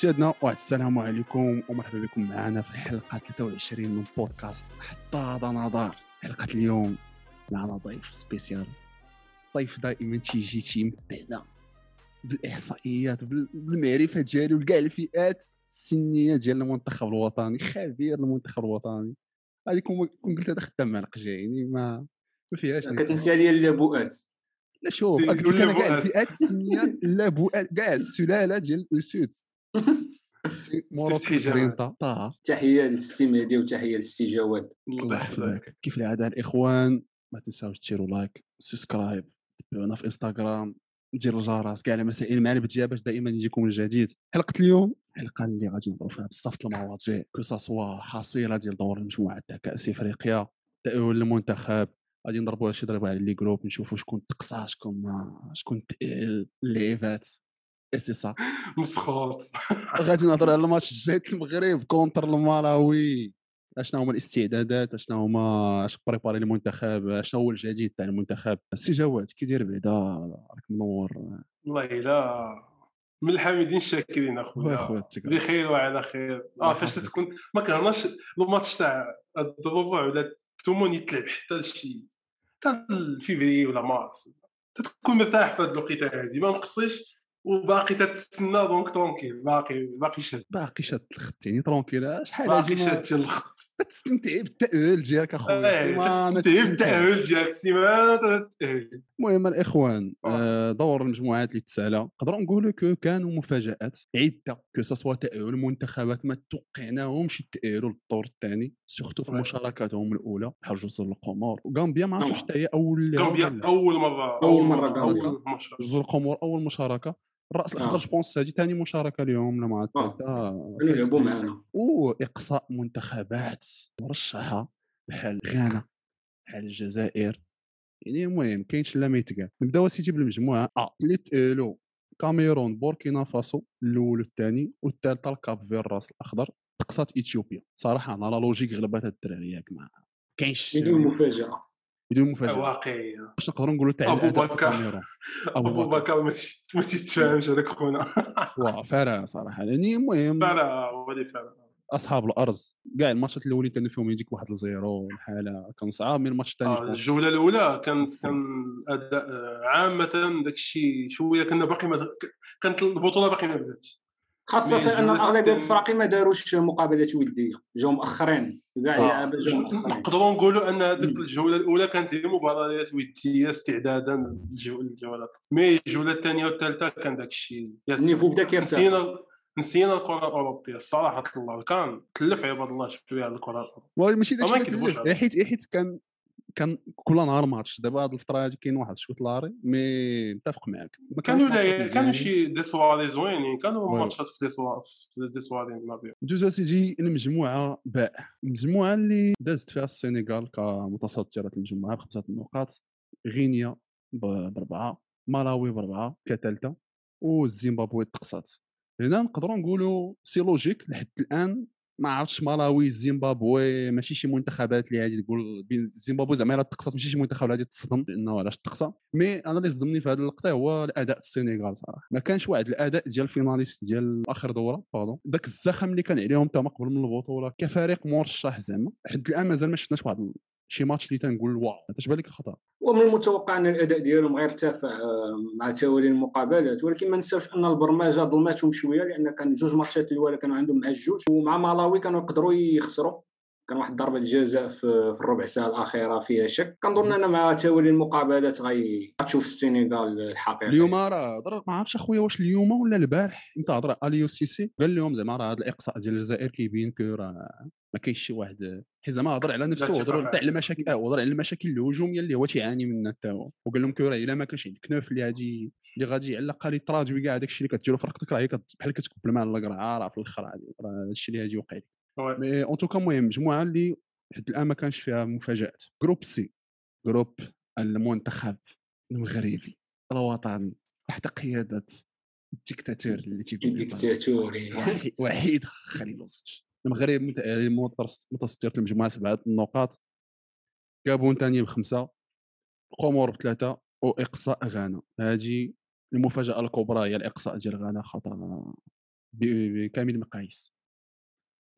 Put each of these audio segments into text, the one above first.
سيادنا واحد السلام عليكم ومرحبا بكم معنا في الحلقة 23 من بودكاست حتى هذا نظر. حلقة اليوم معنا ضيف سبيسيال. ضيف دائما تيجي تيمتعنا بالإحصائيات بال- بالمعرفة ديالو كاع الفئات السنية ديال المنتخب الوطني خبير المنتخب الوطني. غادي كون كون قلت هذا خدام مع القجا يعني ما ما فيهاش كتنسى ديال اللابؤات لا شوف كاع. الفئات السنية لا بؤات كاع السلالة ديال الأسود. طه. تحية للسي مهدي وتحيه للسي جواد الله يحفظك. كيف العادة الإخوان؟ ما تنساوش ديروا like subscribe. تبعونا في إنستغرام. ديروا الجرس. كاع المسائل معنا بالجهه باش دائما يجيكم الجديد حلقة اليوم حلقة اللي غادي نهضروا فيها بزاف المواضيع. que ce soit حصيلة ديال دور المجموعة تاع كأس إفريقيا. تاهل المنتخب غادي نضربوا شي ضربة على les groupes نشوفوا شكون تقصى شكون ما شكون اللعيبات. سي صا مسخوط غادي نهضر على الماتش الجاي المغرب contre الملاوي اشنا هما الاستعدادات؟ اشنا هما أش préparé المنتخب؟ اشنا هو الجديد تاع المنتخب؟ السي جواد كي داير بعدا؟ راك منور. والله لا من الحامدين الشاكرين أخويا. بخير وعلى خير. آه فاش. تكون ما كرهناش الماتش تاع الربع ولا الثمن يتلعب حتى لشي حتى الفيفري ولا مارس. تكون مرتاح في هاد الوقيتة هادي. ما نقصيش وباقي تتسنى donc tranquille باقي باقي شاد باقي شاد الخط يعني tranquille شحال باقي شاد الخط تستمتع بالتأهل ديالك أخويا إيه سيمانة تستمتع تستمتع. بالتأهل ديالك السيمانه. المهم الإخوان آه. آه، دور المجموعات اللي تسالى نقدروا نقولوا que كانوا مفاجآت عدة que ce soit تأهل المنتخبات ما توقعناهمش يتأهلوا للدور الثاني surtout في. مشاركاتهم الأولى بحال جزر القمر وغامبيا ما عرفتش نعم. حتى هي أول غامبيا أول مرة أول مرة غامبيا. اول جزر القمر أول مشاركة الرأس الأخضر آه. je pense هذه ثاني مشاركة مع آه. الثالثه كانوا يلعبوا معنا وإقصاء منتخبات مرشحة بحال غانا بحال الجزائر. يعني المهم كاينش لا ما يتقال. نبداو سيتي بالمجموعه آه اللي تاهلوا كاميرون بوركينا فاسو الأول والثاني والثالثة ال Cap-Vert الرأس الأخضر. تقصات إثيوبيا. صراحة أنا la logique غلبات الدراري ياك ما كاينش بدون مفاجأة. بدون مفاجأة. واقعي. باش نقدروا نقولوا تاع في بكر. أبو أبو بكر. ما تي- ما تيتفاهمش هذاك خونا. واه فرا صراحة. يعني المهم هو اللي فعلا أصحاب الأرض. كاع الماتشات الاولين كانوا فيهم يجيك واحد الزيرو الحاله كان صعاب من الماتش الثاني آه، الجولة الأولى كان أداء آه، عامة داك الشيء شوية كنا باقي ما كانت البطولة باقي ما بدات خاصة أن الثانية- الفراقي ما داروش مقابلات وديه جاو مؤخرين كاع آه، مؤخرين نقدروا نقولوا أن هذيك مم. الجولة الأولى كانت هي مباريات وديه استعدادا. للجو- للجولات mais الجولة الثانية والثالثة كان داك الشيء. ال niveau بدا كيرتفع نسينا نسينا الكرة الأوروبية الصراحه الله. كان تلف عباد الله شوية على الكرة الأوروبية. ولكن ماشي اللي على حيت حيت كان كان كل نهار ماتش دابا هاد الفترة هادي كاين واحد شوية لاري mais متفق كانوش كانوا لا كانوا. شي des soirées زوينين كانوا. ماتشات في des soirées دوزو سيجي المجموعه باء المجموعه اللي دازت فيها السنغال كمتصدرة المجموعه بخمسة النقاط غينيا ب- بربعة مالاوي بربعة كثالثه والزيمبابوي تقصات هنا نقدروا نقولوا c'est logique لحد الآن ما عرفتش مالاوي الزيمبابوي ماشي شي منتخبات اللي غادي تقول بين الزيمبابوي زعما الا تقصات ماشي شي منتخب اللي غادي تصدم لأنه علاش تقصى. mais أنا اللي صدمني في هذه اللقطة هو الأداء السنغال صراحة. ما كانش واحد الأداء ديال ال finaliste ديال آخر دورة pardon داك الزخم اللي كان عليهم تما قبل من البطولة كفريق مرشح زعما. حد الآن مازال ما شفناش واحد شي ماتش اللي تنقول wow تبان لك خطا ومن المتوقع أن الأداء ديالهم غيرتفع آه، مع توالي المقابلات ولكن ما نساوش أن البرمجة ظلماتهم شوية لأن كان جوج ماتشات الأولى كانوا عندهم مع الجوج ومع مالاوي كانوا يقدروا يخسروا. كان واحد ضربة جزاء في في الربع ساعة الأخيرة فيها شك. كنظن أن مع توالي المقابلات غي- غتشوف السنغال الحقيقي. اليوم راه ما عرفتش أخويا واش اليوم ولا البارح. أنت هضر اليو سي سي قال لهم زعما راه هذا الإقصاء ديال الجزائر كيبين que راه ما كاينش شي واحد حيت زعما هضر على نفسه وهضر على المشاكل آه وهضر على المشاكل الهجومية اللي هو تيعاني منها حتى هو. وقال لهم راه إلا ما كانش عندك كنوف اللي غادي اللي غادي على الأقل ترادوي كاع داك الشيء اللي كديرو في رقبتك راه بحال كتكب الماء على القرعه راه في الأخر راه هذا الشيء اللي غادي يوقع لك. mais en tout cas المهم مجموعة اللي لحد الآن ما كانش فيها مفاجآت. groupe C جروب المنتخب المغربي الوطني تحت قيادة الديكتاتور اللي تيقول الديكتاتوري وحيد- خليل وسط. المغرب مت- متص- متصدر المجموعة سبعة النقاط كابون ثاني بخمسة قمر بثلاثة وإقصاء غانا. هذه المفاجأة الكبرى هي الإقصاء ديال غانا ب- بكامل المقاييس.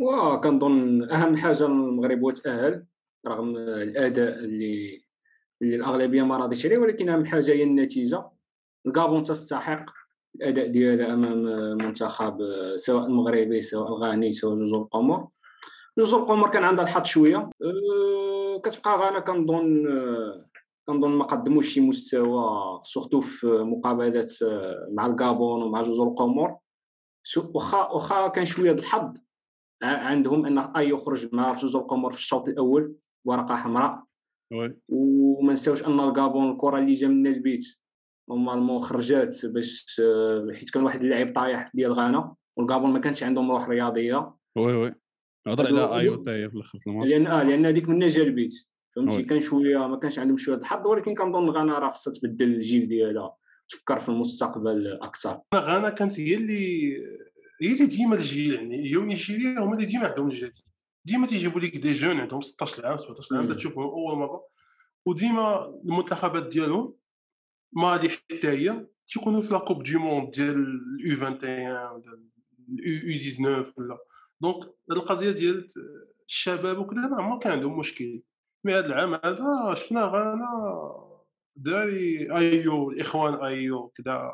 وكنظن أهم حاجة المغرب هو تاهل رغم الأداء اللي اللي الأغلبية ما راضيش عليه ولكن أهم حاجة هي النتيجة. الكابون تستحق. الأداء ديالها أمام المنتخب سواء المغربي سواء الغاني سواء جزر القمر. جزر القمر كان عندها الحظ شوية. أه، كتبقى غانا كنظن كنظن ما قدموش شي مستوى سورتو في مقابلات أه، مع الكابون ومع جزر القمر. واخا واخا كان شوية الحظ. عندهم أن أي يخرج مع جزر القمر في الشوط الأول ورقة حمراء. وما نساوش أن الكابون الكرة اللي جا من البيت. normalement خرجات باش آه، حيت كان واحد اللاعب طايح ديال غانا والكابون ما كانش عندهم روح رياضية. oui oui. هضر على ايو هادو- حتى هي في الأخر في الماتش. لأن آه لأن هذيك من جا البيت فهمتي. كان شوية ما كانش عندهم شوية الحظ ولكن كنظن غانا راه خصها تبدل الجيل ديالها تفكر في المستقبل أكثر. غانا كانت هي اللي هي اللي ديما الجيل يعني هي ونيجيريا هما اللي ديما عندهم الجديد ديما تيجيبوا لك des jeunes عندهم 16 عام 17 عام. تشوفهم أول مرة. وديما المنتخبات ديالهم مالي حتى هي تيكونوا في la coupe du monde ديال ال U 21 ولا ال U 19 ولا. donc هاد القضية ديال الشباب وكذا ما عمر كان عندهم مشكل. mais هذا العام هذا شفنا غانا داري أيو الإخوان أيو كذا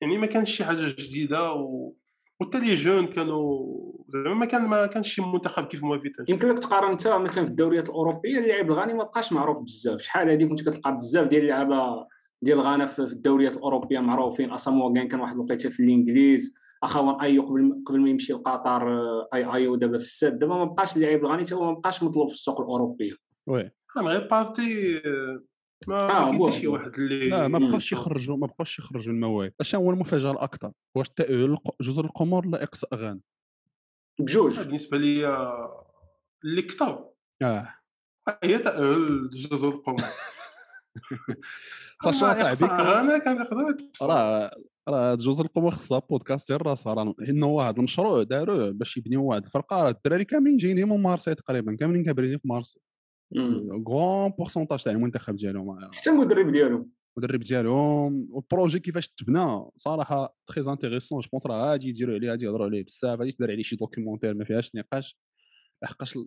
يعني ما كانش شي حاجة جديدة و وحتى les jeunes كانوا زعما ما كان ما كانش شي منتخب كيف موافيتان يمكن لك تقارن انت مثلا في الدوريات الأوروبية اللاعب الغاني ما بقاش معروف بزاف. شحال هذه كنت كتلقى بزاف ديال اللعابة ديال غانا في في الدوريات الأوروبية معروفين اسامو كان كان واحد الوقيتة في الإنجليز. اخوان ايو قبل قبل ما يمشي لقطر آه، أي أيو دابا في الساد دابا ما بقاش اللاعب الغاني حتى هو ما بقاش مطلوب في السوق الاوروبيه oui. أنا غير بارتي آه، ما آه، شي. واحد اللي لا ما. بقاش يخرجوا ما بقاش يخرجوا المواهب اشنو هو المفاجأة الأكثر؟ واش تاهل جزر القمر ولا إقصاء غانا بجوج. بالنسبة لي اللي كثر آه. هي تاهل جزر القمر صافي أما صاحبي يقدر يتقصى راه راه جزر القمر خصها بودكاست ديال راسها راه انه واحد المشروع داروه باش يبنيو واحد الفرقة. راه الدراري كاملين جايين من مارسي تقريبا كاملين كابرين في مارسي. مم. grand pourcentage تاع المنتخب ديالهم. حتى المدرب ديالهم. المدرب ديالهم وال projet كيفاش تبنى صراحة très intéressant je pense راه غادي يديروا عليه غادي يهضروا عليه بزاف غادي يدار عليه شي documentaire ما فيهاش نقاش. لحقاش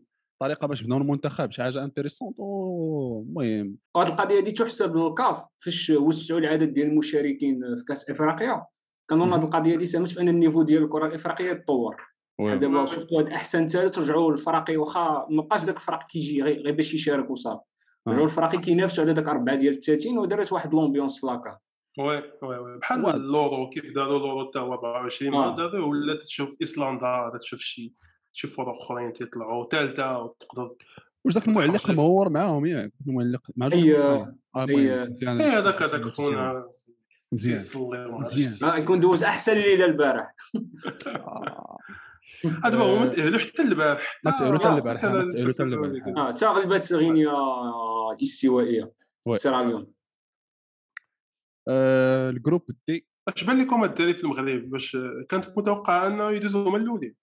الطريقة باش بناو المنتخب شي حاجة intéressante المهم وهاد القضية هذه تحسب للكاف فاش وسعوا العدد ديال المشاركين في كأس إفريقيا كنظن هاد القضية هذه ساهمت في أن ال niveau ديال الكرة الإفريقية يتطور oui. دابا شفتوا هاد أحسن ثالث رجعوا الفراقي واخا ما بقاش داك الفرق كيجي غير باش يشارك وصافي آه. رجعوا الفراقي كينافسوا على داك أربعة ديال التاتين ودارت واحد l'ambiance في la CAN oui oui oui بحال واحد. l'Euro كيف داروا l'Euro حتى هو 24 آه. دابا ولا تشوف ايسلندا تشوف شي شي فرق أخرين تيطلعوا ثالثه وتقدر واش ذاك المعلق خرجت. مهور معاهم؟ ياك المعلق مع. آه، مزيان. اي هذاك هذاك خونا مزيان. مزيان. آه يكون دوز أحسن ليله البارح آه. هذا هو ما تاهلوا حتى البارح. حتى آه، البارح، حتى البارح. آه تا غلبت غينيا الاستوائيه. سيراليون آه، ال groupe D اش بان لكم الدراري في المغرب باش كانت متوقع أنه يدوزوا هما الاولين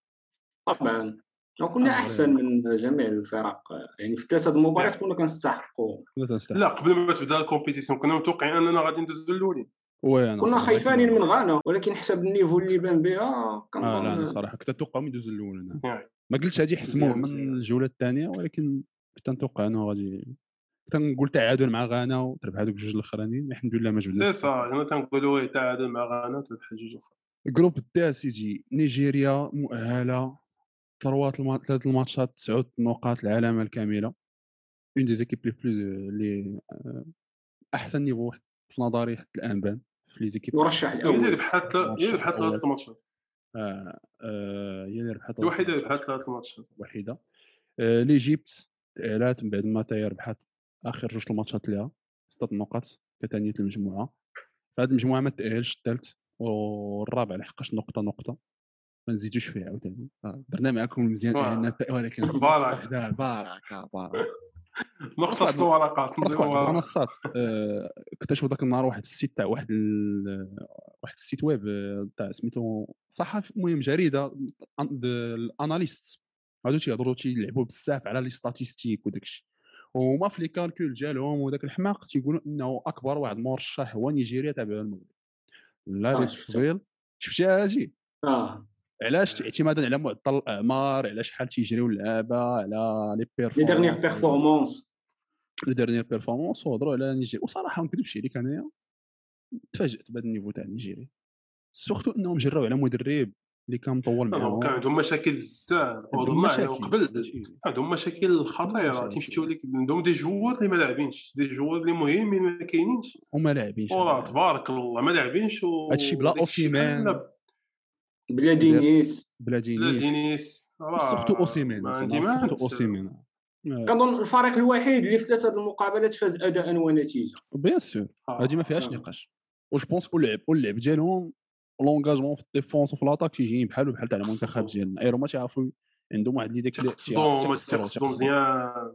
طبعا. وكنا آه، أحسن من جميع الفرق. يعني في ثلاثة المباريات كنا كنستحقوا لا قبل ما تبدأ ال compétition كنا متوقعين أننا غادي ندوزوا الاولين كنا خايفين من غانا ولكن حسب ال niveau اللي بان بها آه لا أنا كنظن صراحة كنت اتوقعهم يدوزوا الأول أنا يعني. ما قلتش هادي يحسموه من. الجولة الثانية ولكن كنت نتوقع إنه غادي كنت نقول تعادل مع غانا وتربح هذوك جوج الأخرانيين الحمد لله ما سي جبناش صا أنا تنقولوا تعادل مع غانا تربح جوج أخرى ال groupe التاع سيتي نيجيريا مؤهلة. ثروات. ثلاث الماتشات تسعود نقاط العلامه الكاملة. une des équipes les plus اللي أحسن niveau في نظري حتى الآن بان في les équipes مرشح هي الأول. ربحت هي اللي ربحت ثلاث الماتشات. هي اللي ربحت الوحيدة اللي ربحت ثلاث الماتشات. وحيدة. آه، l'Égypte تأهلات من بعد ما تاهي ربحت آخر جوج الماتشات لها ستة نقاط كثانيه المجموعه فهاد المجموعة ما تأهلش الثالث والرابع لحقاش نقطة نقطة. ما نزيدوش فيها عاوتاني آه، درنا معكم المزيان واه. تاهلنا الت- ولكن بارك. بارك بارك في الورقات نديروها. المنصات آه، اكتشفوا ذاك النهار واحد ال site تاع واحد ال... واحد ال site web آه، تاع سميتو صحافي المهم جريدة ال analyste. هادو تيهضروا تيلعبوا بزاف على les statistiques وداك الشيء. وهما في les calculs ديالهم وداك الحماق تيقولوا إنه أكبر واحد مرشح هو نيجيريا تابع المغرب لا آه، ريت. طويل شفتيها هاجي آه. علاش اعتمادا على معدل الاعمار على شحال تيجريو اللعابة على les les dernières performances performances les dernières performances وهضروا على نيجيريا. وصراحة ما نكذبش عليك أنايا تفاجأت بهذا ال niveau تاع نيجيريا. surtout إنهم جراو على مدرب اللي كان مطول آه، معاهم. كان عندهم مشاكل بزاف. عندهم. قبل عندهم مشاكل خطيرة. مشاكل. تيمشيو لك عندهم des joueurs اللي ما لاعبينش des joueurs اللي مهمين ما كاينينش. وما لاعبينش. والله تبارك الله ما لاعبينش هادشي بلا. بحال بلا دينيس. بلا لا دينيس. surtout أوسيمين ما surtout. أوسيمين. آه، كنظن الفريق الوحيد اللي في ثلاثة المقابلات فاز أداء ونتيجة. بيان سور. هادي ما فيهاش آه. نقاش. و je pense اللعب واللعب ديالهم l'engagement في ال défense وفي l'attaque تيجي بحال بحال تاع المنتخب. ديالنا. ايرو ما تيعرفوا عندهم واحد ليديك تقصدهم تقصدهم مزيان.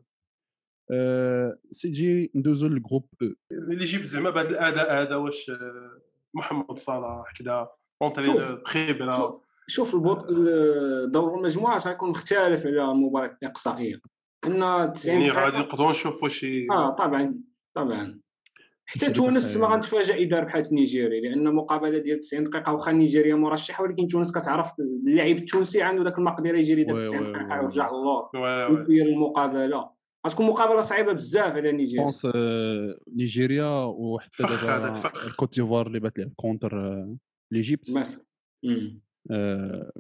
آه، sujet ندوزو لل groupe E اللي يجيب زعما بهذا الأداء هذا واش محمد صلاح كذا. entraineur شوف- شوف البط... دور المجموعات غيكون مختلف على المباراه الاقصائيه إن 90 يعني غادي نقدروا نشوفوا شي آه طبعا طبعا حتى تونس. ما غنتفاجئ إذا ربحت نيجيريا لأن مقابله ديال 90 دقيقة واخا نيجيريا مرشحة ولكن تونس كتعرف اللاعب التونسي عنده ذاك المقدرة يجري داك oui 90 oui دقيقة oui. ويرجع للور oui. ويدير المقابلة غتكون مقابلة صعيبة بزاف على نيجيريا je pense آه، نيجيريا وحتى دابا. الكوت ديفوار اللي بات لعب contre l'Égypte مثلا. مم. آه،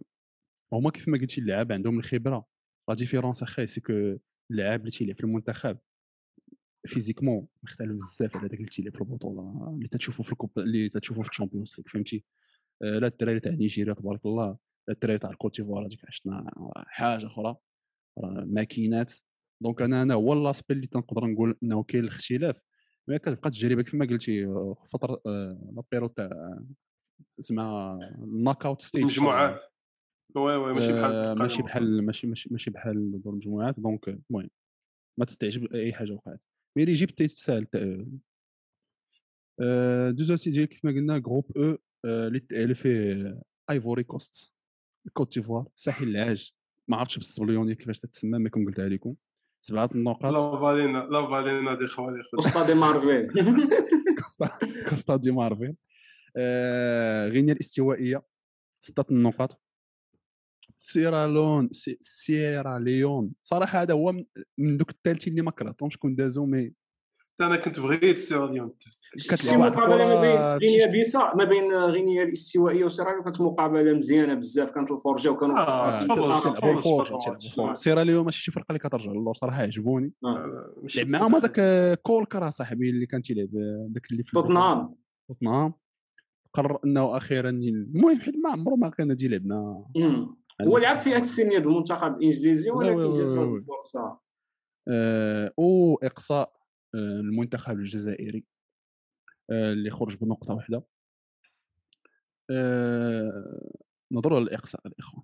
هما كيف ما قلتي اللعاب عندهم الخبرة. la différence اخاي c'est que اللاعب اللي تيلعب في المنتخب physiquement مختلف بزاف على داك اللي تيلعب في البطولة اللي تتشوفوا في ال coupe اللي تتشوفوا في ال Champions League فهمتي؟ آه، لا الدراري تاع نيجيريا تبارك الله لا الدراري تاع الكوت ديفوار هذيك عشنا حاجة أخرى ماكينات. donc أنا أنا هو l'aspect اللي تنقدر نقول إنه كاين الاختلاف. ما كتبقى التجربه كيف ما قلتي آه، فتره آه، لابيرو تاع زعما ال knockout stage مجموعات. oui oui ماشي بحال آه، ماشي. بحال ماشي ماشي بحال دور المجموعات donc المهم ما تستعجب اي حاجة وقعت. mais اللي جبت تسأل؟ دوزو سيدي كيف ما قلنا groupe E اللي فيه Ivory Coast كوت ديفوار ساحل العاج. ما عرفتش بالسبليوني كيفاش تتسمى ما كون قلتها لكم سبعة النقاط. لا فالينا لا فالينا دي خوالي خويا وسطى دي مارفيل كوستا كوستا دي مارفيل آه، غينيا الاستوائية ستة النقاط سيرالون سي- سيرا ليون صراحة هذا هو من- من دوك الثالثين اللي ما كرهتهمش كون دازو mais أنا كنت بغيت سيراليون شي مقابلة ما بين غينيا بيسا ما بين غينيا الاستوائية وسيراليون كانت مقابلة مزيانة بزاف كانت الفرجة وكانوا آه، في تفضل، الضغط. تفضل. تلعبوا فوق تفضل. تلعبوا فوق. سيرا ليون ماشي شي فرقة اللي كترجع للور صراحة عجبوني آه. لعب معاهم هذاك كولكر صاحبي اللي كان تيلعب ذاك اللي في توتنهام توتنهام قرر انه أخيرا المهم حيت ما عمره ما كان غادي يلعبنا مم. هو لعب في هذه السنيه ديال المنتخب الإنجليزي ولكن جات. الفرصه آه، أو إقصاء آه، المنتخب الجزائري آه، اللي خرج بنقطة واحدة. آه، نظروا للاقصاء الاخوان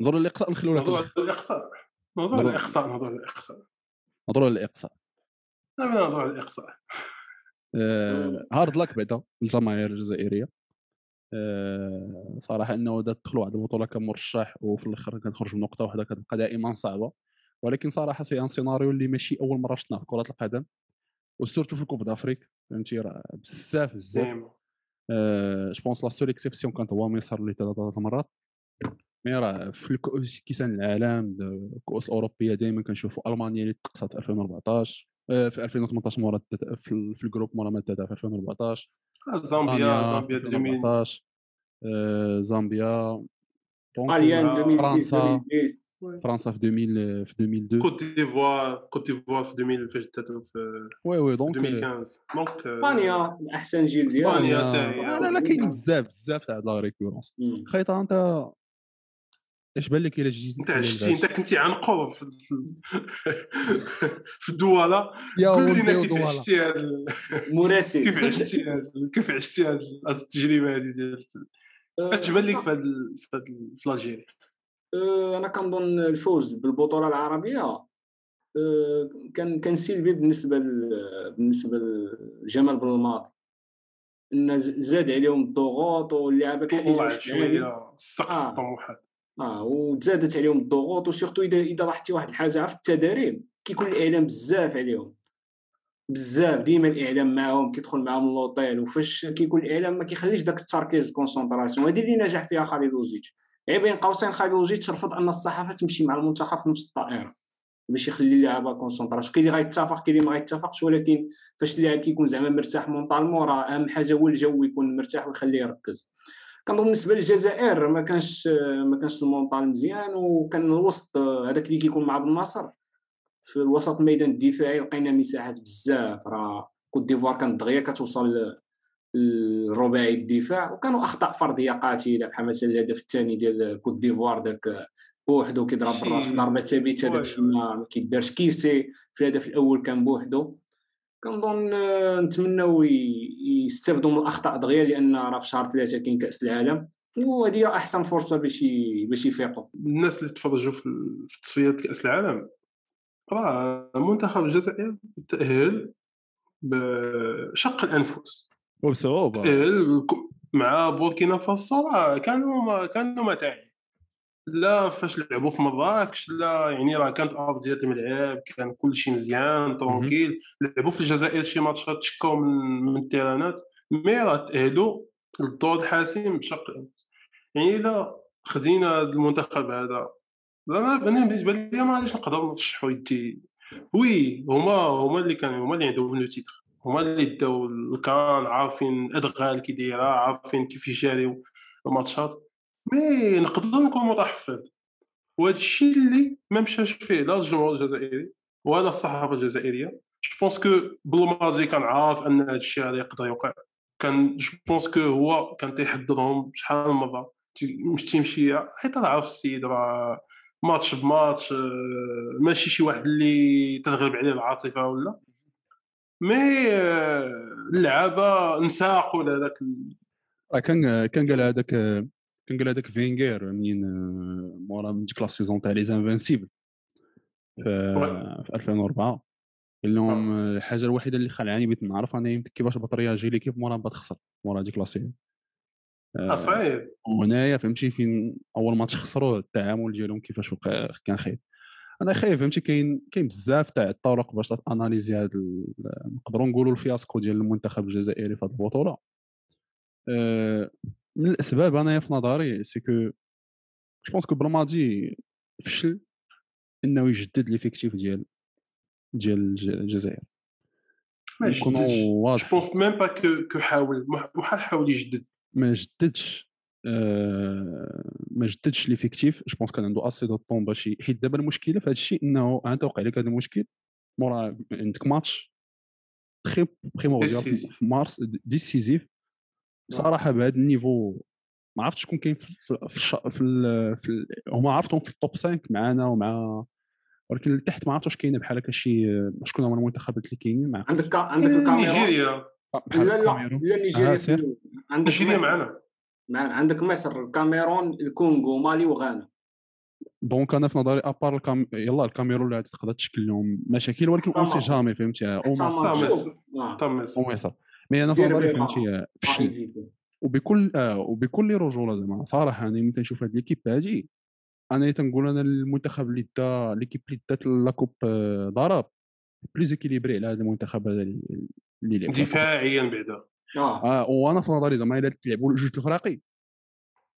نظروا للاقصاء نخلوا موضوع لك الإقصاء. موضوع. الإقصاء موضوع الإقصاء. نظروا للاقصاء لا موضوع الإقصاء. آه، hard luck بعدا الجماهير الجزائرية. آه، صراحة إنه تدخلوا واحد البطولة كمرشح وفي الآخر كتخرج بنقطه واحدة كتبقى دائما صعبة. ولكن صراحة c'est un scénario اللي ماشي أول مرة شفناه في كرة القدم و surtout في ال Coupe d'Afrique فهمتي؟ راه بزاف بزاف. ديما je pense la seule exception كانت هو مصر اللي ثلاث مرات. mais راه في الكؤوس كيسان العالم د- كؤوس أوروبية دائما كنشوفوا ألمانيا اللي تقصت في 2014 آه، في 2018 مورا في ال- في ال groupe مورا ما التلاتة في 2014 زامبيا إسبانيا زامبيا في 2000 2014 آه، زامبيا آه، 2010 فرنسا. 2010. فرنسا في 2000 في 2002 كوت ديفوار كوت ديفوار في 2000 فاش تاتو في وي وي دونك 2015 دونك آه، اسبانيا احسن جيل إسبانيا ديالها هي. لا لا كاينين بزاف بزاف تاع لا ريكورونس. خيطه انت اش بان لك الا جيتي انت عشتي انت كنتي عنقر في في الدوالة. يا قول ولدي لنا كيف عشتي مراسي كيف عشتي كيف عشتي هاد التجربة هذه ديال اش بان لك في في هاد ال- في الجيري آه، أنا كنظن الفوز بالبطولة العربية آه، كان كان سلبي بالنسبة ل- بالنسبة لجمال بن الماضي. إن ز- زاد عليهم الضغوط واللعابه كحديثه شوية. السقف آه. الطموحات. آه وتزادت عليهم الضغوط و surtout إذا إذا لاحظتي واحد الحاجة في التدريب كيكون الإعلام بزاف عليهم. بزاف ديما الإعلام معاهم كيدخل معاهم لوطيل وفاش كيكون الإعلام ما كيخليش داك التركيز ال concentration هذه اللي نجح فيها خاليلوزيتش غير بين قوسين خاليلوزيتش رفض أن الصحافة تمشي مع المنتخب في نفس الطائرة. باش يخلي اللعابه concentration كاين اللي غيتفق كاين اللي ما غيتفقش ولكن فاش اللاعب كيكون زعما مرتاح mentalement راه أهم حاجة هو الجو يكون مرتاح ويخليه يركز. كنظن بالنسبة للجزائر ما كانش ما كانش ال mental مزيان وكان الوسط هذاك اللي كيكون مع بن ناصر في الوسط الميدان الدفاعي لقينا مساحات بزاف راه كوت ديفوار كانت دغيا كتوصل الرباعي الدفاع وكانوا أخطاء فردية قاتلة بحال مثلا الهدف الثاني ديال كوت ديفوار داك بوحدو كيضرب بالراس ضربه ثابته داك ما كيدارش كيسي. في الهدف الأول كان بوحدو. كنظن آه، نتمناو يستافدوا من الأخطاء دغيا لأن راه في شهر ثلاثة كاين كأس العالم وهذه أحسن فرصة باش باش يفيقوا. الناس اللي تفرجوا في تصفيات كأس العالم راه منتخب الجزائر تأهل بشق الأنفس. وبصعوبة. تأهل مع بوركينا فاسو راه كانوا كانوا متاعب لا فاش لعبوا في مراكش لا يعني راه كانت ارضيه الملعب كان كل شيء مزيان طونكيل لعبوا في الجزائر شي ماتشات تشكاو من من التيرانات. مي راه تأهلوا للدور الحاسم بشق. يعني إلا خدينا المنتخب هذا أنا أنا بالنسبة لي ما غاديش نقدر نرشحوا يدي. oui هما هما اللي كانوا هما اللي عندهم le titre. هما اللي داو الكان عارفين الادغال كي دايرة عارفين كيف يجاريو الماتشات. mais نقدر نكون متحفظ وهذا الشيء اللي ما مشاش فيه لا الجمهور الجزائري ولا الصحافة الجزائرية. je pense que بلماضي كان عارف أن هذا الشيء هذا يقدر يوقع. كان je pense que هو كان تيحضرهم شحال من مرة. مش تيمشي حيت عارف السيد راه ماتش بماتش آه، ماشي شي واحد اللي تتغلب عليه العاطفة ولا. mais آه، اللعابة نساقوا لهذاك كان كان قال هذاك كان قال هذاك فينغير منين آه، مورا من ديك la saison تاع les Invincibles في, في 2004 قال لهم آه. الحاجة الوحيدة اللي خلعني بغيت نعرف أنا كيفاش بت réagi l'équipe مورا بعد خسر مورا ديك la saison. صعيب وهنايا فهمتي فين أول ماتش خسروا التعامل ديالهم كيفاش كان خايب. أنا خايف فهمتي كاين كاين بزاف تاع الطرق باش ت analyser هذا نقدروا نقولوا ال fiasco ديال المنتخب الجزائري في هذه البطولة. أه من الأسباب انايا في نظري c'est que je pense que بلماضي فشل إنه يجدد l'effectif ديال ديال الجزائر. ما يجددش. je pense même pas que حاول. بحال حاول يجدد. ما جددش آه ما جددش l'effectif je pense كان عنده assez de temps باش حيت دابا المشكلة في هذا الشيء إنه انت وقع لك هذا المشكل مورا عندك ماتش très primordial في مارس décisif. بصراحة بهذا ال niveau ما عرفتش شكون كاين في في, في, في, في هما عرفتهم في ال top 5 معنا ومع ولكن لتحت ما عرفتش كاين بحال هكا شي شكون هما المنتخبات اللي كاينين مع عندك عندك الكاميرون نيجيريا. لا لا لا نيجيريا آه عندك نيجيريا معنا عندك مصر الكاميرون الكونغو مالي وغانا. donc أنا في نظري à part الكام... يلا الكاميرون اللي تقدر تشكل لهم مشاكل ولكن on sait jamais فهمتي؟ أو مصر مصر mais أنا في نظري فهمتي فشل وبكل آه وبكل رجولة زعما صراحة أنا ملي تنشوف هاد l'équipe هادي أنا تنقول أنا المنتخب اللي دا l'équipe اللي دات la coupe آه، ضرب. plus équilibrée على هذا المنتخب هذا اللي لعب دفاعيا بعدا. آه, آه وأنا في نظري زعما إلا تلعبوا الجوج الفراقي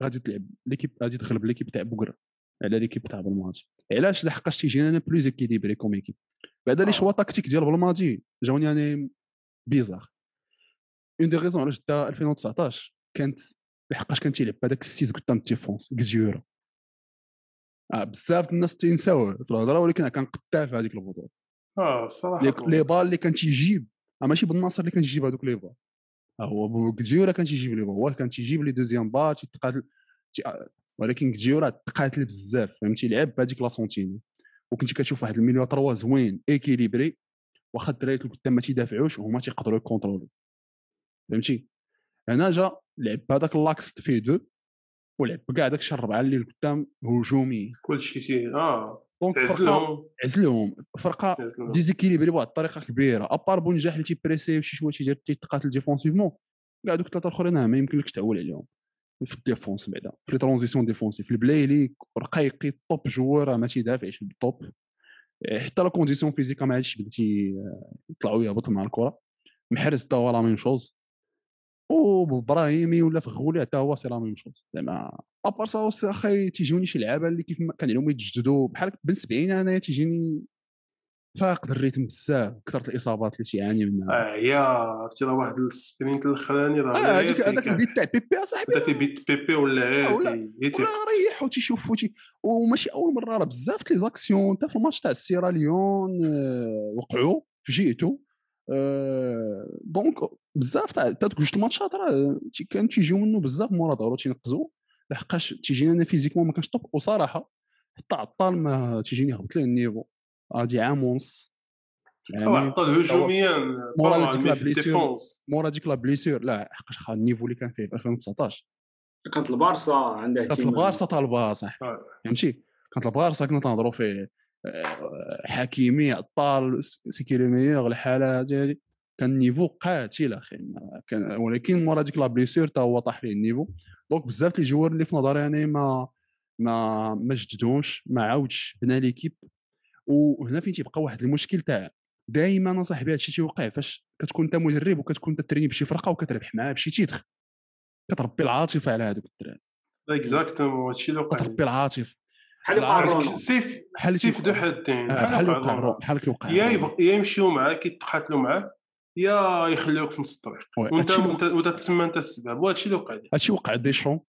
غادي تلعب. l'équipe غادي تغلب l'équipe تاع بوقرة على l'équipe تاع بلماضي علاش لحقاش تيجينا أنا plus équilibrée comme équipe؟ بعدا les آه. choix tactiques ديال بلماضي جاوني أنا bizarres. une des raisons علاش دا 2019 كانت لحقاش كان تيلعب هذاك ال six قدام défense قديورة آه بزاف الناس تينساوه في الهضره ولكن كان قطاع في هذيك البطوله آه صراحة les balles اللي كان تيجيب آه ماشي بن ناصر اللي كان تيجيب هذوك les balles آه هو قديورة كان تيجيب les balles هو كان تيجيب les deuxièmes balles تيتقاتل آه، ولكن قديورة تقاتل بزاف فهمتي لعب بهذيك la sentinelle وكنت كتشوف واحد ال milieu trois زوين équilibré واخا الدراري القدام ما تيدافعوش وهما تيقدروا يكونترولو فهمتي؟ هنا جا لعب هذاك l'axe فيه deux ولعب كاع داك الشيء الربعه اللي قدام هجومي. كلشي c'est آه. donc عزلهم عزلهم فرقة déséquilibrée بواحد الطريقة كبيرة. à part بونجاح اللي تي presser وشي شوية تيدير تيتقاتل défensivement كاع دوك الثلاثه الاخرين ما يمكنلكش تعول عليهم. في ال défense بعدا في transition défensive. البلايلي رقيقي top joueur ما تيدافعش بالطوب حتى la condition physique ما عادش بديتي يطلعوا يهبطوا مع الكرة. محرز حتى هو la même chose وابراهيمي ولا فغولي حتى هو c'est la même chose زعما à part ça واخا تيجوني شي لعابه اللي كيف كان عليهم يتجددوا بحال بن 70 انايا تيجيني فاقد ال rythme بزاف كثرت الإصابات اللي تيعاني منها. آه يا عرفتي راه واحد ال sprint الأخراني راه آه هذاك هذاك البيت تاع بيبي اصاحبي ذاك البيت بيبي ولا آه، ولا- تيشوفوا تي وماشي أول مرة راه بزاف les actions حتى في الماتش تاع السيراليون آه، وقعوا في donc بزاف تاع جوج الماتشات راه كانوا تيجيو منه بزاف مورا ظهرو تينقزوا لحقاش تيجينا أنا physiquement ما كانش top وصراحه حتى عطال ما تيجيني هبط ليه ال niveau هادي عام ونص يعني عطال هجوميا مورا ديك la blessure. مورا ديك la blessure لا حقاش خا ال niveau اللي كان فيه في 2019 كانت البارسا عندها كانت. البارسا صح آه. فهمتي كانت البارسا كنا تنهضروا فيه حكيمي عطال c'est qui le meilleur الحاله هذه كان ال niveau قاتل أخي. كان ولكن مورا ديك la blessure حتى هو طاح ليه ال niveau. donc بزاف les joueurs اللي في نظري يعني ما ما ما جددوش ما عاودش بنى l'équipe. وهنا فين تيبقى واحد المشكل تاع دائما أصاحبي هادشي تيوقع فاش كتكون أنت مدرب وكتكون انت ت entraîner بشي فرقة وكتربح معاها بشي titre كتربي العاطفة على هذوك الدراري. exactement هادشي اللي وقع. كتربي العاطفة. بحال اللي وقع العرض رونالدو. سيف بحال سيف. ذو حدين بحال بحال وقع اللي وقع رونالدو. بحال اللي وقع يا يمشيو معاك يتقاتلوا معاك يا يخليوك في نص الطريق وانت وانت تسمى انت السبب وهادشي اللي وقع هادشي وقع ديشون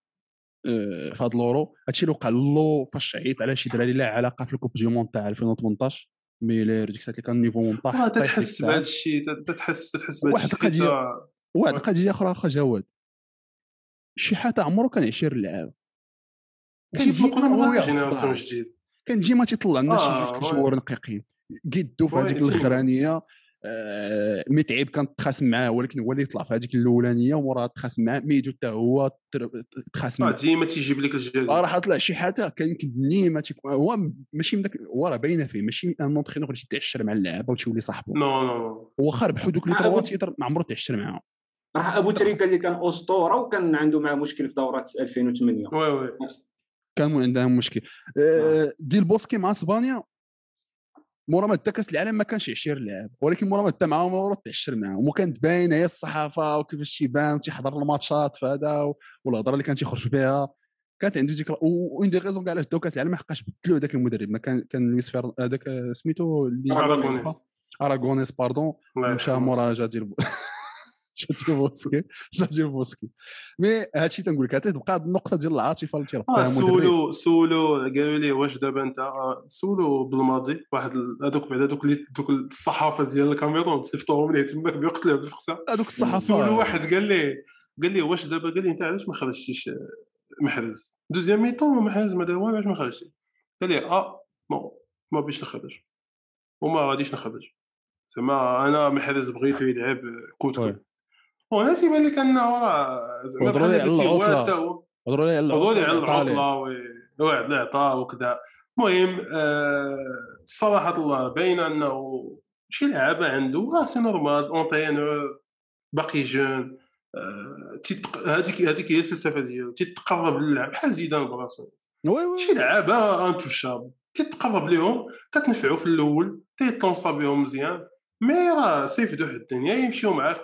آه، في هاد اللورو هادشي اللي وقع لو فاش عيط على شي دراري لا علاقة في الكوب دي موند تاع 2018 ميلير ديك الساعة اللي كان النيفو منطح ديك تتحس. بهذا الشيء تتحس تتحس بهذا واحد. حتى- واحد. القضية أخرى اخا جواد شي حاجة عمره كان 20 لعاب هو ولا جينيراسيون. جديد كان ديما تيطلع لنا آه، شي. جوار نقيقين قدو في هذيك. الأخرانية آه، متعب كان تخاسم معاه ولكن هو اللي يطلع في هذيك الأولانية ومورا تخاسم معاه. ميدو حتى هو تخاسم آه، معاه. ديما تيجيب لك الجديد آه، راه طلع شي حاجة كان يمكن ديما هو ماشي من داك هو راه باينة فيه ماشي أن اونترينور اللي تعشر مع اللعابه وتولي صاحبه نو نو واخا ربحوا دوك لي تروا أبو- تيتر ما عمره تعشر معاهم. راه أبو تريكة اللي كان أسطورة وكان عنده معاه مشكل في دوره 2008 oui oui. كانوا عندهم مشكل. آه، ديل بوسكي مع إسبانيا مورا ما كاس العالم ما كانش 20 لاعب ولكن مورا ما دا معاهم مورا تعشر معاهم وكانت باينة هي الصحافة وكيفاش تيبان وتيحضر الماتشات في هذا و- والهضرة اللي كان تيخرج بها كانت عنده ديك une des raisons كاع علاش داو كاس العالم ما حقاش بدلوا هذاك المدرب ما كان كان لويس فير هذاك سميتو اللي اراغونيس اراغونيس pardon مشى جا ديل ديل بوسكي ديل بوسكي mais هادشي تنقول لك تبقى هاد النقطة ديال العاطفة اللي تيربطها المدرب سولو سولو قالوا لي واش دابا انت؟ آه، سولو بالماضي واحد هذوك بعدا دوك اللي- دوك الصحافة ديال الكاميرون صيفطوهم ليه تما بيقتلوا بالفقسه هذوك الصحافة. سولو واحد قال لي قال لي واش دابا قال لي انت علاش ما خرجتيش آه، محرز؟ deuxième mi-temps محرز ما دار والو علاش ما خرجتي؟ قال لي آه ما ما بيش نخرج. وما غاديش نخرج. زعما أنا محرز بغيتو يلعب آه، écoute oui. écoute وأنا تيبان لك انه راه زعما وهضروا لي على هو هضروا لي على هضروا لي على. العطلة و- واحد العطاء وكذا. المهم آه، الصراحه الله باينه أنه شي لعابه عنده آه، c'est normal entraîneur باقي jeune آه، تيتق- هذيك هذيك هي الفلسفة ديالو تيتقرب للعب. بحال زيدان براسو. oui oui شي لعابه intouchables تتقرب لهم تتنفعوا في الأول تيطونصا بهم مزيان mais راه سيف دو حدين يا يمشيو معاك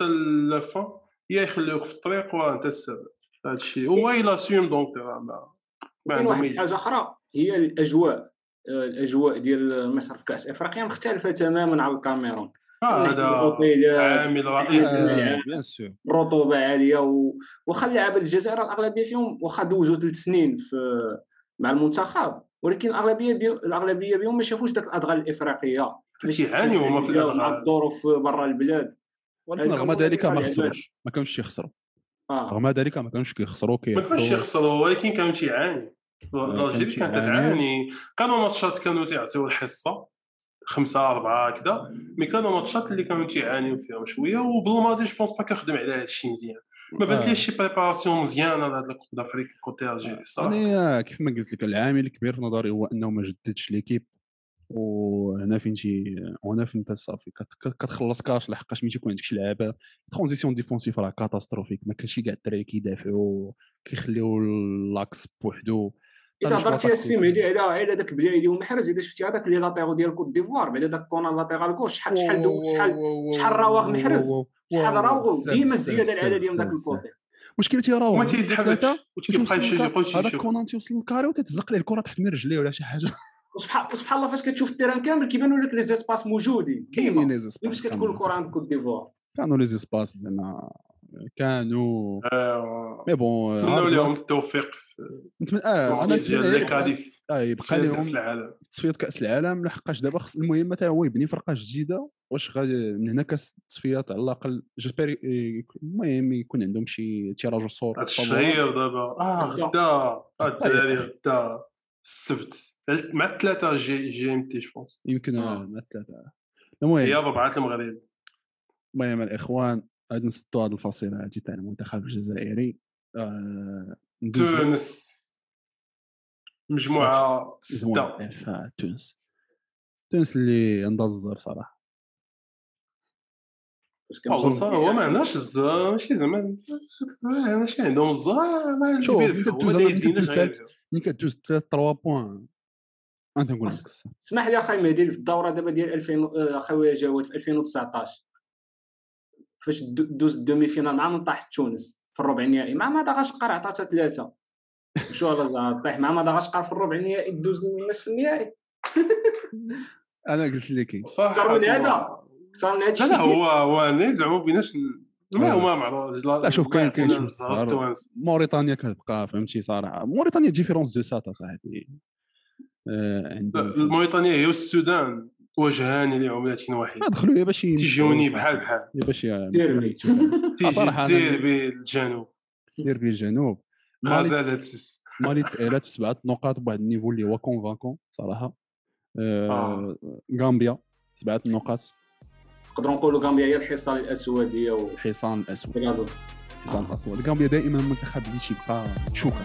حتى يا يخليوك في الطريق وانت السبب. هذا الشيء هو إلى سيوم donc راه ما ما واحد. الحاجة أخرى هي الأجواء. آه، الأجواء ديال مصر في كأس إفريقيا مختلفة تماما على الكاميرون. آه، هذا عامل رئيسي. آه، bien sûr. الرطوبه عالية و... واخا اللعابه الجزائر الأغلبية فيهم واخا دوزوا ثلاث سنين في مع المنتخب. ولكن الأغلبية بيهم الأغلبية بيهم ما شافوش ذاك الأدغال الإفريقية. تيعانيو هما في الأدغال. الظروف برا البلاد. ولكن رغم ذلك ما اللي خسروش ما كانوش يخسروا. آه. رغم ذلك ما كانوش كيخسروا ما كانش كيخسروا يخسروا ولكن كانوا تيعاني. l'Algérie كان كانت. تعاني. كانوا ماتشات كانوا تيعطيو الحصة خمسة أربعة كذا mais كانوا ماتشات اللي كانوا تيعانيو فيهم شوية وبالماضي je pense pas كنخدم على هذا الشيء مزيان. ما بانت آه. ليش شي préparation مزيانة لهاد ال coupe d'Afrique côté Algérie الصراحة؟ أنا كيف ما قلت لك العامل الكبير في نظري هو أنه ما جددش l'équipe وهنا فين تي وهنا فين صافي. كت- كت- كتخلص كاش لحقاش ملي تيكون عندك شي لعابة. transition défensive راه catastrophique ما كانش كاع الدراري كيدافعوا كيخليو l'axe بوحدو. إذا علاش هضرتي ما السي مهدي على على داك بلايلي ومحرز إذا شفتي هذاك اللي latéral ديال كوت ديفوار بعدا داك كونان latéral gauche شحال شحال دو شحال شحال راوغ محرز. شحال راوغ ديما الزيادة العدديه من ذاك ال côté مشكلتي راه وما تيتحركش وتيبقى يشجع يبقى هذاك كونان تيوصل لل carré وتتزلق ليه الكرة تحت من رجليه ولا شي حاجة. وسبحان وسبحان الله فاش كتشوف ال terrain كامل كيبانوا لك les espaces موجودين. كاينين les espaces فاش كتكون الكره عند كوت ديفوار. كانوا les espaces زعما كانوا. آه، mais bon نتمنوا لهم. التوفيق في نتمنى آه أنا نتمنى qualif آه يبقى لهم العالم. تصفيات كأس العالم. لحقاش دابا خص المهم حتى هو يبني فرقة جديدة؟ واش غادي من هنا كاس التصفيات على الاقل j'espère المهم يكون عندهم شي tirage au sort هذا الشهير دابا. آه غدا. آه، الدراري غدا. السبت. مع الثلاثة G GMT je pense يمكن آه. آه، مع الثلاثة. المهم. هي ربعه المغرب المهم الإخوان غادي نسدوا هذه الفصيلة. هذه تاع المنتخب الجزائري. آه، تونس. ستة. في تونس. تونس اللي عندها الزهر صراحة فاش هو ما عندناش الزهر ماشي زعما آه، ماشي عندهم الزهر ما شوف،. ملي كدوز 3 3 points. انت نقول لك. اسمح لي أخي مهدي في الدورة دابا ديال 2000 آه، اخويا جواد في 2019 فاش دو- دوز ال demi-finale مع من طاحت تونس في الربع النهائي مع مدغشقر عطاتها ثلاثة شو هذا زعما طيح. مع مدغشقر في الربع النهائي دوز للنصف النهائي. أنا قلت لك. صح هذا. لا هادشي لا هو هو زعما بيناش ما هما مع لا شوف كاين كاين شوف موريتانيا كتبقى فهمتي صراحة موريتانيا ديفيرونس دو سات اصاحبي آه، موريتانيا هي والسودان وجهان لعملة واحدة ما دخلوا يا باش تيجوني بحال بحال. يا باش ديربي. تيجي صراحة أنا- دير بالجنوب دير بيه الجنوب. مالي غزالة سيس مالي في سبعه نقاط بواحد النيفو اللي هو كونفانكون صراحة. آه، غامبيا سبعة نقاط. نقدروا نقولوا غامبيا هي الحصان الاسود هي الحصان الأسود. الحصان الأسود. غامبيا دائما منتخب اللي تيبقى شوكه